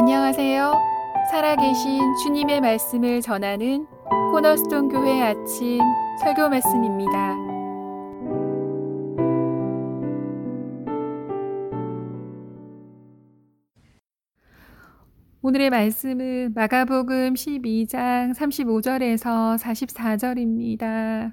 안녕하세요. 살아계신 주님의 말씀을 전하는 코너스톤 교회 아침 설교 말씀입니다. 오늘의 말씀은 마가복음 12장 35절에서 44절입니다.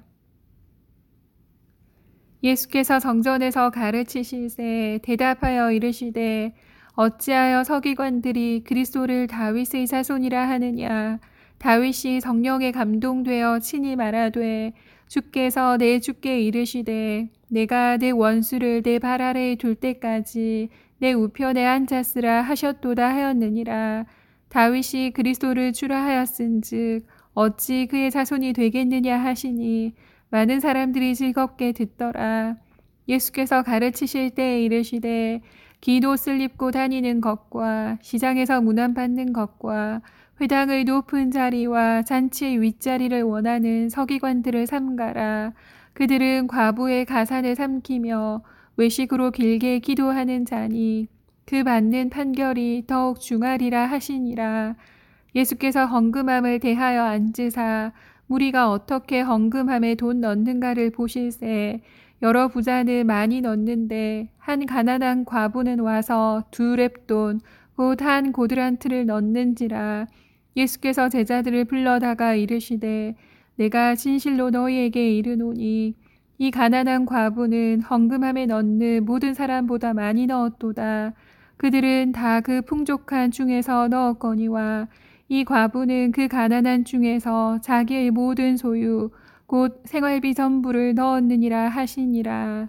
예수께서 정전에서 가르치실세 대답하여 이르시되 어찌하여 서기관들이 그리스도를 다윗의 자손이라 하느냐? 다윗이 성령에 감동되어 친히 말하되 주께서 내 주께 이르시되 내가 내 원수를 내 발 아래에 둘 때까지 내 우편에 앉았으라 하셨도다 하였느니라. 다윗이 그리스도를 주라 하였은즉 어찌 그의 자손이 되겠느냐 하시니 많은 사람들이 즐겁게 듣더라. 예수께서 가르치실 때에 이르시되 기도옷을 입고 다니는 것과 시장에서 문안받는 것과 회당의 높은 자리와 잔치의 윗자리를 원하는 서기관들을 삼가라. 그들은 과부의 가산을 삼키며 외식으로 길게 기도하는 자니 그 받는 판결이 더욱 중하리라 하시니라. 예수께서 헌금함을 대하여 앉으사 무리가 어떻게 헌금함에 돈 넣는가를 보실세 여러 부자는 많이 넣는데 한 가난한 과부는 와서 두 랩돈 곧 한 고드란트를 넣는지라 예수께서 제자들을 불러다가 이르시되 내가 진실로 너희에게 이르노니 이 가난한 과부는 헌금함에 넣는 모든 사람보다 많이 넣었도다. 그들은 다 그 풍족한 중에서 넣었거니와 이 과부는 그 가난한 중에서 자기의 모든 소유 곧 생활비 전부를 넣었느니라 하시니라.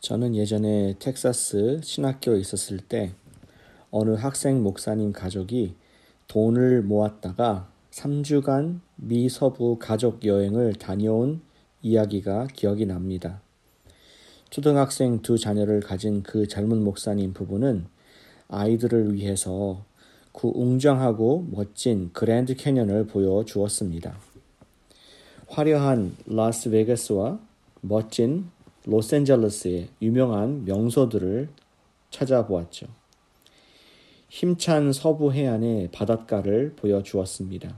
저는 예전에 텍사스 신학교에 있었을 때 어느 학생 목사님 가족이 돈을 모았다가 3주간 미 서부 가족 여행을 다녀온 이야기가 기억이 납니다. 초등학생 두 자녀를 가진 그 젊은 목사님 부부는 아이들을 위해서 그 웅장하고 멋진 그랜드 캐년을 보여 주었습니다. 화려한 라스베가스와 멋진 로스앤젤레스의 유명한 명소들을 찾아보았죠. 힘찬 서부 해안의 바닷가를 보여주었습니다.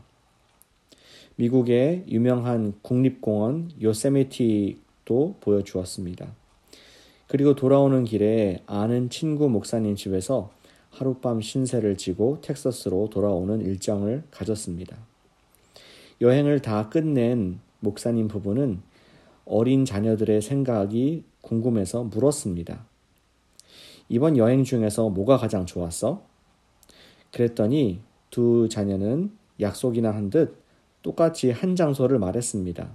미국의 유명한 국립공원 요세미티도 보여주었습니다. 그리고 돌아오는 길에 아는 친구 목사님 집에서 하룻밤 신세를 지고 텍사스로 돌아오는 일정을 가졌습니다. 여행을 다 끝낸 목사님 부부는 어린 자녀들의 생각이 궁금해서 물었습니다. 이번 여행 중에서 뭐가 가장 좋았어? 그랬더니 두 자녀는 약속이나 한 듯 똑같이 한 장소를 말했습니다.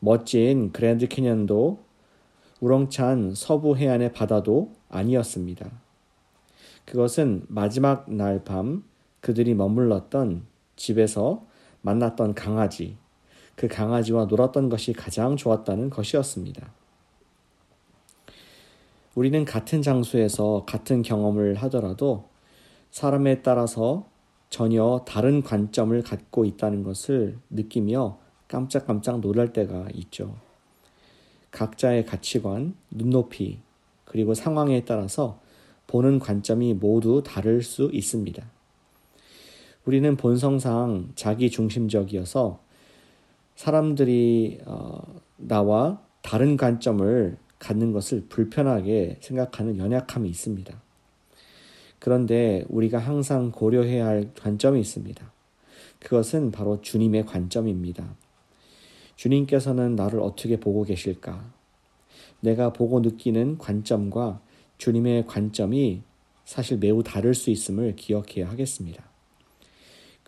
멋진 그랜드 캐년도 우렁찬 서부 해안의 바다도 아니었습니다. 그것은 마지막 날 밤 그들이 머물렀던 집에서 만났던 강아지, 그 강아지와 놀았던 것이 가장 좋았다는 것이었습니다. 우리는 같은 장소에서 같은 경험을 하더라도 사람에 따라서 전혀 다른 관점을 갖고 있다는 것을 느끼며 깜짝깜짝 놀랄 때가 있죠. 각자의 가치관, 눈높이, 그리고 상황에 따라서 보는 관점이 모두 다를 수 있습니다. 우리는 본성상 자기 중심적이어서 사람들이 어, 나와 다른 관점을 갖는 것을 불편하게 생각하는 연약함이 있습니다. 그런데 우리가 항상 고려해야 할 관점이 있습니다. 그것은 바로 주님의 관점입니다. 주님께서는 나를 어떻게 보고 계실까? 내가 보고 느끼는 관점과 주님의 관점이 사실 매우 다를 수 있음을 기억해야 하겠습니다.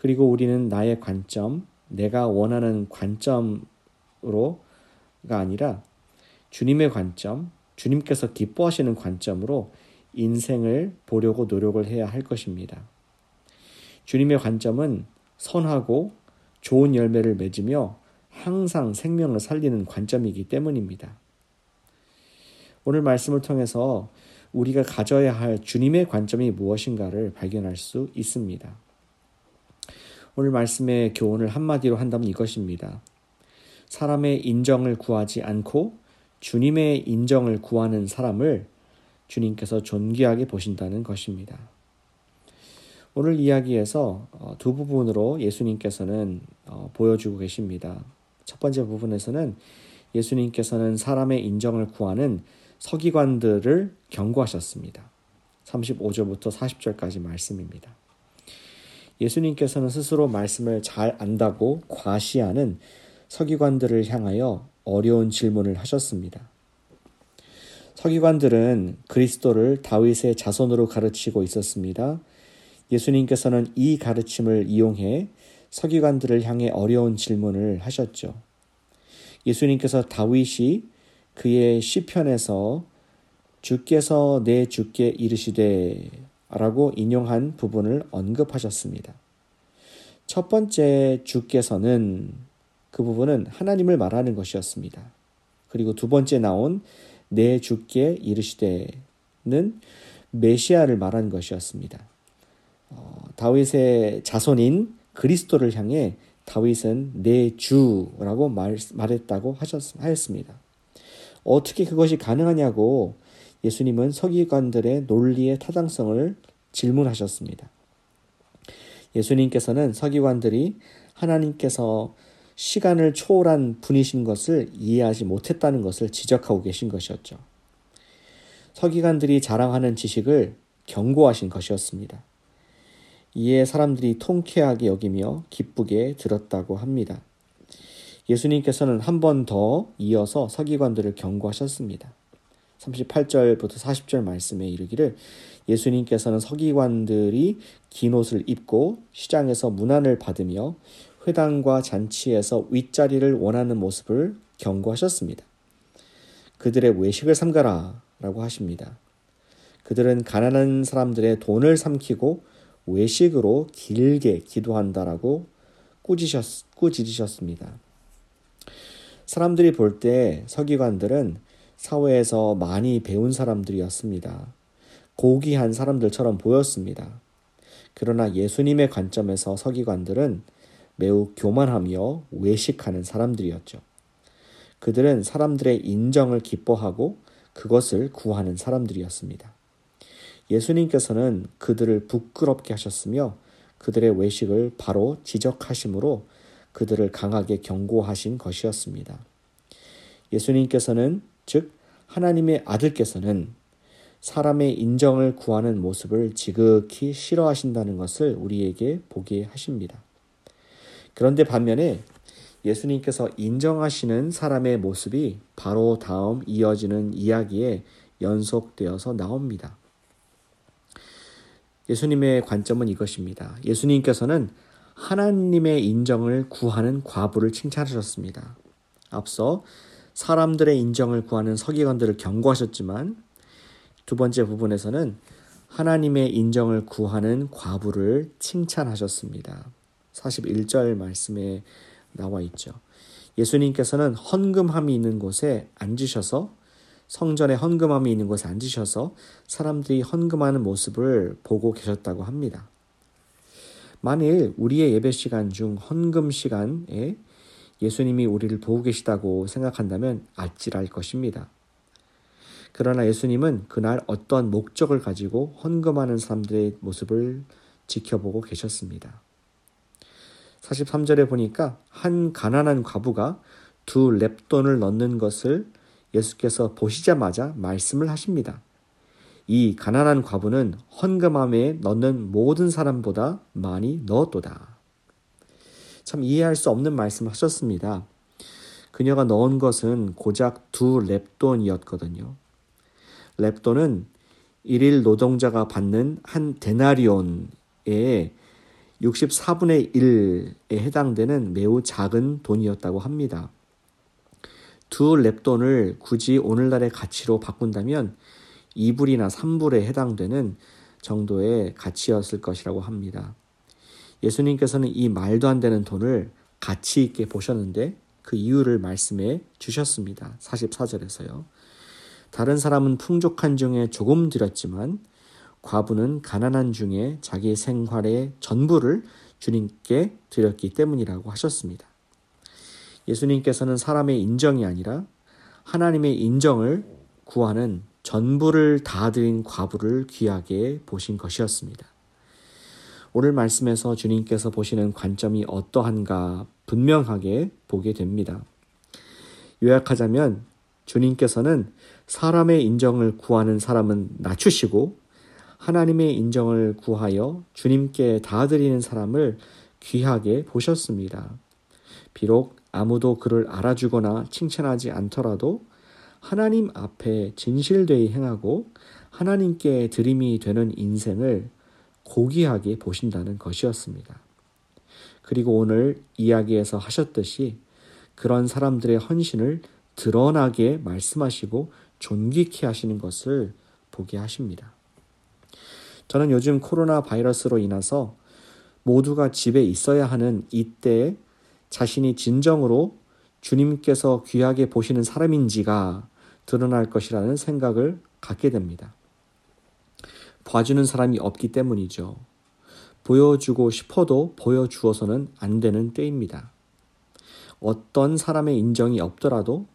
그리고 우리는 나의 관점, 내가 원하는 관점으로가 아니라 주님의 관점, 주님께서 기뻐하시는 관점으로 인생을 보려고 노력을 해야 할 것입니다. 주님의 관점은 선하고 좋은 열매를 맺으며 항상 생명을 살리는 관점이기 때문입니다. 오늘 말씀을 통해서 우리가 가져야 할 주님의 관점이 무엇인가를 발견할 수 있습니다. 오늘 말씀의 교훈을 한마디로 한다면 이것입니다. 사람의 인정을 구하지 않고 주님의 인정을 구하는 사람을 주님께서 존귀하게 보신다는 것입니다. 오늘 이야기에서 어, 두 부분으로 예수님께서는 어, 보여주고 계십니다. 첫 번째 부분에서는 예수님께서는 사람의 인정을 구하는 서기관들을 경고하셨습니다. 35절부터 40절까지 말씀입니다. 예수님께서는 스스로 말씀을 잘 안다고 과시하는 서기관들을 향하여 어려운 질문을 하셨습니다. 서기관들은 그리스도를 다윗의 자손으로 가르치고 있었습니다. 예수님께서는 이 가르침을 이용해 서기관들을 향해 어려운 질문을 하셨죠. 예수님께서 다윗이 그의 시편에서 주께서 내 주께 이르시되 라고 인용한 부분을 언급하셨습니다. 첫 번째 주께서는 그 부분은 하나님을 말하는 것이었습니다. 그리고 두 번째 나온 내 주께 이르시되는 메시아를 말하는 것이었습니다. 어, 다윗의 자손인 그리스도를 향해 다윗은 내 주라고 말, 말했다고 하셨, 하였습니다. 어떻게 그것이 가능하냐고 예수님은 서기관들의 논리의 타당성을 질문하셨습니다. 예수님께서는 서기관들이 하나님께서 시간을 초월한 분이신 것을 이해하지 못했다는 것을 지적하고 계신 것이었죠. 서기관들이 자랑하는 지식을 경고하신 것이었습니다. 이에 사람들이 통쾌하게 여기며 기쁘게 들었다고 합니다. 예수님께서는 한 번 더 이어서 서기관들을 경고하셨습니다. 38절부터 40절 말씀에 이르기를 예수님께서는 서기관들이 긴 옷을 입고 시장에서 문안을 받으며 회당과 잔치에서 윗자리를 원하는 모습을 경고하셨습니다. 그들의 외식을 삼가라 라고 하십니다. 그들은 가난한 사람들의 돈을 삼키고 외식으로 길게 기도한다라고 꾸짖으셨, 꾸짖으셨습니다. 사람들이 볼 때 서기관들은 사회에서 많이 배운 사람들이었습니다. 고귀한 사람들처럼 보였습니다. 그러나 예수님의 관점에서 서기관들은 매우 교만하며 외식하는 사람들이었죠. 그들은 사람들의 인정을 기뻐하고 그것을 구하는 사람들이었습니다. 예수님께서는 그들을 부끄럽게 하셨으며 그들의 외식을 바로 지적하심으로 그들을 강하게 경고하신 것이었습니다. 예수님께서는 즉 하나님의 아들께서는 사람의 인정을 구하는 모습을 지극히 싫어하신다는 것을 우리에게 보게 하십니다. 그런데 반면에 예수님께서 인정하시는 사람의 모습이 바로 다음 이어지는 이야기에 연속되어서 나옵니다. 예수님의 관점은 이것입니다. 예수님께서는 하나님의 인정을 구하는 과부를 칭찬하셨습니다. 앞서 사람들의 인정을 구하는 서기관들을 경고하셨지만 두 번째 부분에서는 하나님의 인정을 구하는 과부를 칭찬하셨습니다. 41절 말씀에 나와 있죠. 예수님께서는 헌금함이 있는 곳에 앉으셔서 성전에 헌금함이 있는 곳에 앉으셔서 사람들이 헌금하는 모습을 보고 계셨다고 합니다. 만일 우리의 예배 시간 중 헌금 시간에 예수님이 우리를 보고 계시다고 생각한다면 아찔할 것입니다. 그러나 예수님은 그날 어떤 목적을 가지고 헌금하는 사람들의 모습을 지켜보고 계셨습니다. 43절에 보니까 한 가난한 과부가 두 랩돈을 넣는 것을 예수께서 보시자마자 말씀을 하십니다. 이 가난한 과부는 헌금함에 넣는 모든 사람보다 많이 넣었도다. 참 이해할 수 없는 말씀을 하셨습니다. 그녀가 넣은 것은 고작 두 랩돈이었거든요. 랩돈은 일일 노동자가 받는 한 데나리온의 64분의 1에 해당되는 매우 작은 돈이었다고 합니다. 두 랩돈을 굳이 오늘날의 가치로 바꾼다면 2불이나 3불에 해당되는 정도의 가치였을 것이라고 합니다. 예수님께서는 이 말도 안 되는 돈을 가치 있게 보셨는데 그 이유를 말씀해 주셨습니다. 44절에서요. 다른 사람은 풍족한 중에 조금 드렸지만 과부는 가난한 중에 자기 생활의 전부를 주님께 드렸기 때문이라고 하셨습니다. 예수님께서는 사람의 인정이 아니라 하나님의 인정을 구하는 전부를 다 드린 과부를 귀하게 보신 것이었습니다. 오늘 말씀에서 주님께서 보시는 관점이 어떠한가 분명하게 보게 됩니다. 요약하자면 주님께서는 사람의 인정을 구하는 사람은 낮추시고 하나님의 인정을 구하여 주님께 다 드리는 사람을 귀하게 보셨습니다. 비록 아무도 그를 알아주거나 칭찬하지 않더라도 하나님 앞에 진실되이 행하고 하나님께 드림이 되는 인생을 고귀하게 보신다는 것이었습니다. 그리고 오늘 이야기에서 하셨듯이 그런 사람들의 헌신을 드러나게 말씀하시고 존귀케 하시는 것을 보게 하십니다. 저는 요즘 코로나 바이러스로 인해서 모두가 집에 있어야 하는 이때에 자신이 진정으로 주님께서 귀하게 보시는 사람인지가 드러날 것이라는 생각을 갖게 됩니다. 봐주는 사람이 없기 때문이죠. 보여주고 싶어도 보여주어서는 안 되는 때입니다. 어떤 사람의 인정이 없더라도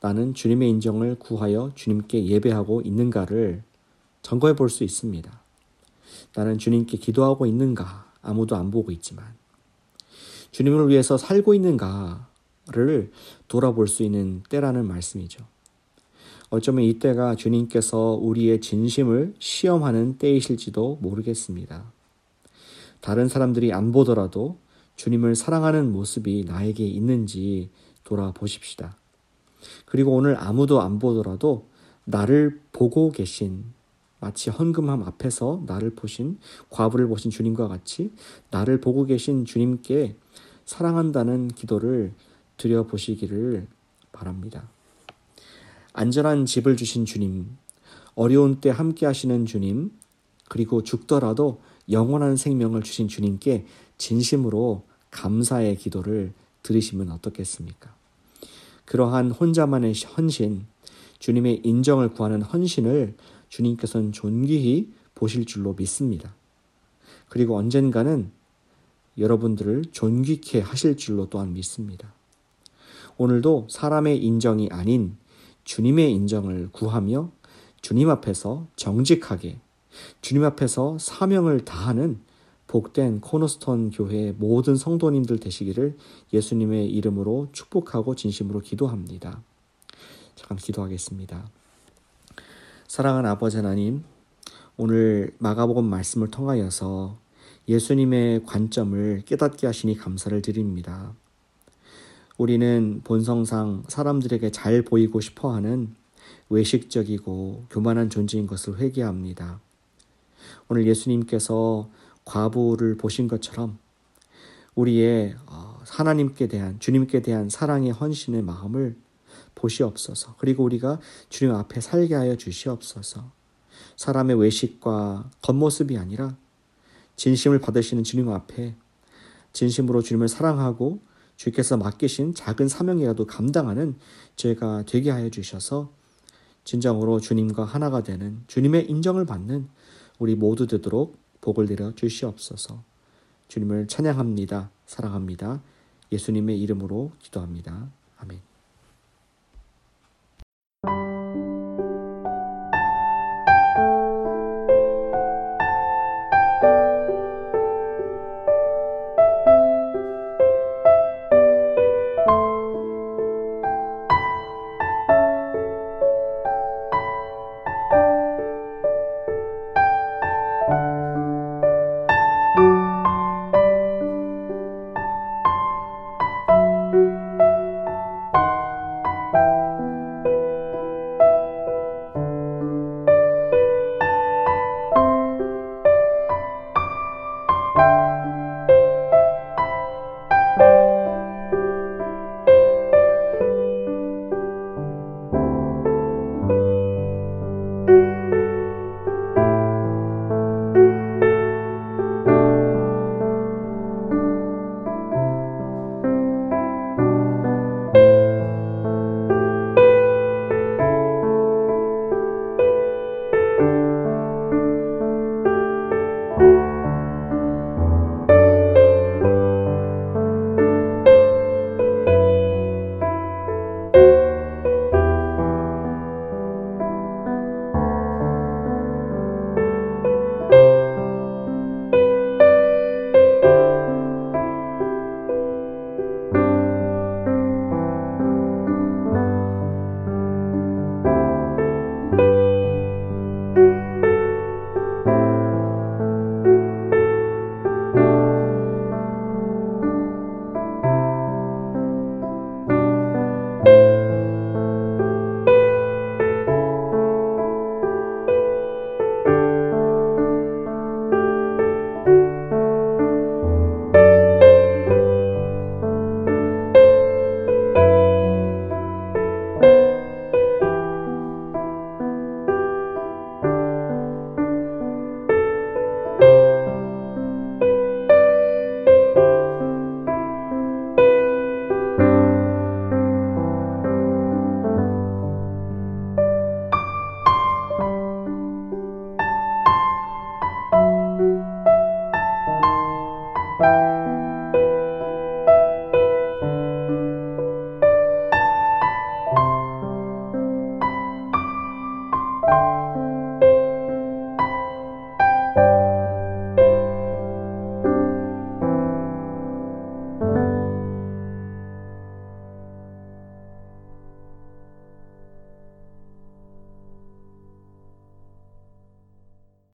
나는 주님의 인정을 구하여 주님께 예배하고 있는가를 점검해 볼 수 있습니다. 나는 주님께 기도하고 있는가 아무도 안 보고 있지만 주님을 위해서 살고 있는가를 돌아볼 수 있는 때라는 말씀이죠. 어쩌면 이때가 주님께서 우리의 진심을 시험하는 때이실지도 모르겠습니다. 다른 사람들이 안 보더라도 주님을 사랑하는 모습이 나에게 있는지 돌아보십시다. 그리고 오늘 아무도 안 보더라도 나를 보고 계신 마치 헌금함 앞에서 나를 보신 과부를 보신 주님과 같이 나를 보고 계신 주님께 사랑한다는 기도를 드려 보시기를 바랍니다. 안전한 집을 주신 주님, 어려운 때 함께 하시는 주님, 그리고 죽더라도 영원한 생명을 주신 주님께 진심으로 감사의 기도를 드리시면 어떻겠습니까? 그러한 혼자만의 헌신, 주님의 인정을 구하는 헌신을 주님께서는 존귀히 보실 줄로 믿습니다. 그리고 언젠가는 여러분들을 존귀케 하실 줄로 또한 믿습니다. 오늘도 사람의 인정이 아닌 주님의 인정을 구하며 주님 앞에서 정직하게 주님 앞에서 사명을 다하는 복된 코너스톤 교회의 모든 성도님들 되시기를 예수님의 이름으로 축복하고 진심으로 기도합니다. 잠깐 기도하겠습니다. 사랑하는 아버지 하나님, 오늘 마가복음 말씀을 통하여서 예수님의 관점을 깨닫게 하시니 감사를 드립니다. 우리는 본성상 사람들에게 잘 보이고 싶어 하는 외식적이고 교만한 존재인 것을 회개합니다. 오늘 예수님께서 과부를 보신 것처럼 우리의 어, 하나님께 대한 주님께 대한 사랑의 헌신의 마음을 보시옵소서. 그리고 우리가 주님 앞에 살게 하여 주시옵소서. 사람의 외식과 겉모습이 아니라 진심을 받으시는 주님 앞에 진심으로 주님을 사랑하고 주께서 맡기신 작은 사명이라도 감당하는 죄가 되게 하여 주셔서 진정으로 주님과 하나가 되는 주님의 인정을 받는 우리 모두 되도록 복을 내려 주시옵소서. 주님을 찬양합니다. 사랑합니다. 예수님의 이름으로 기도합니다. 아멘.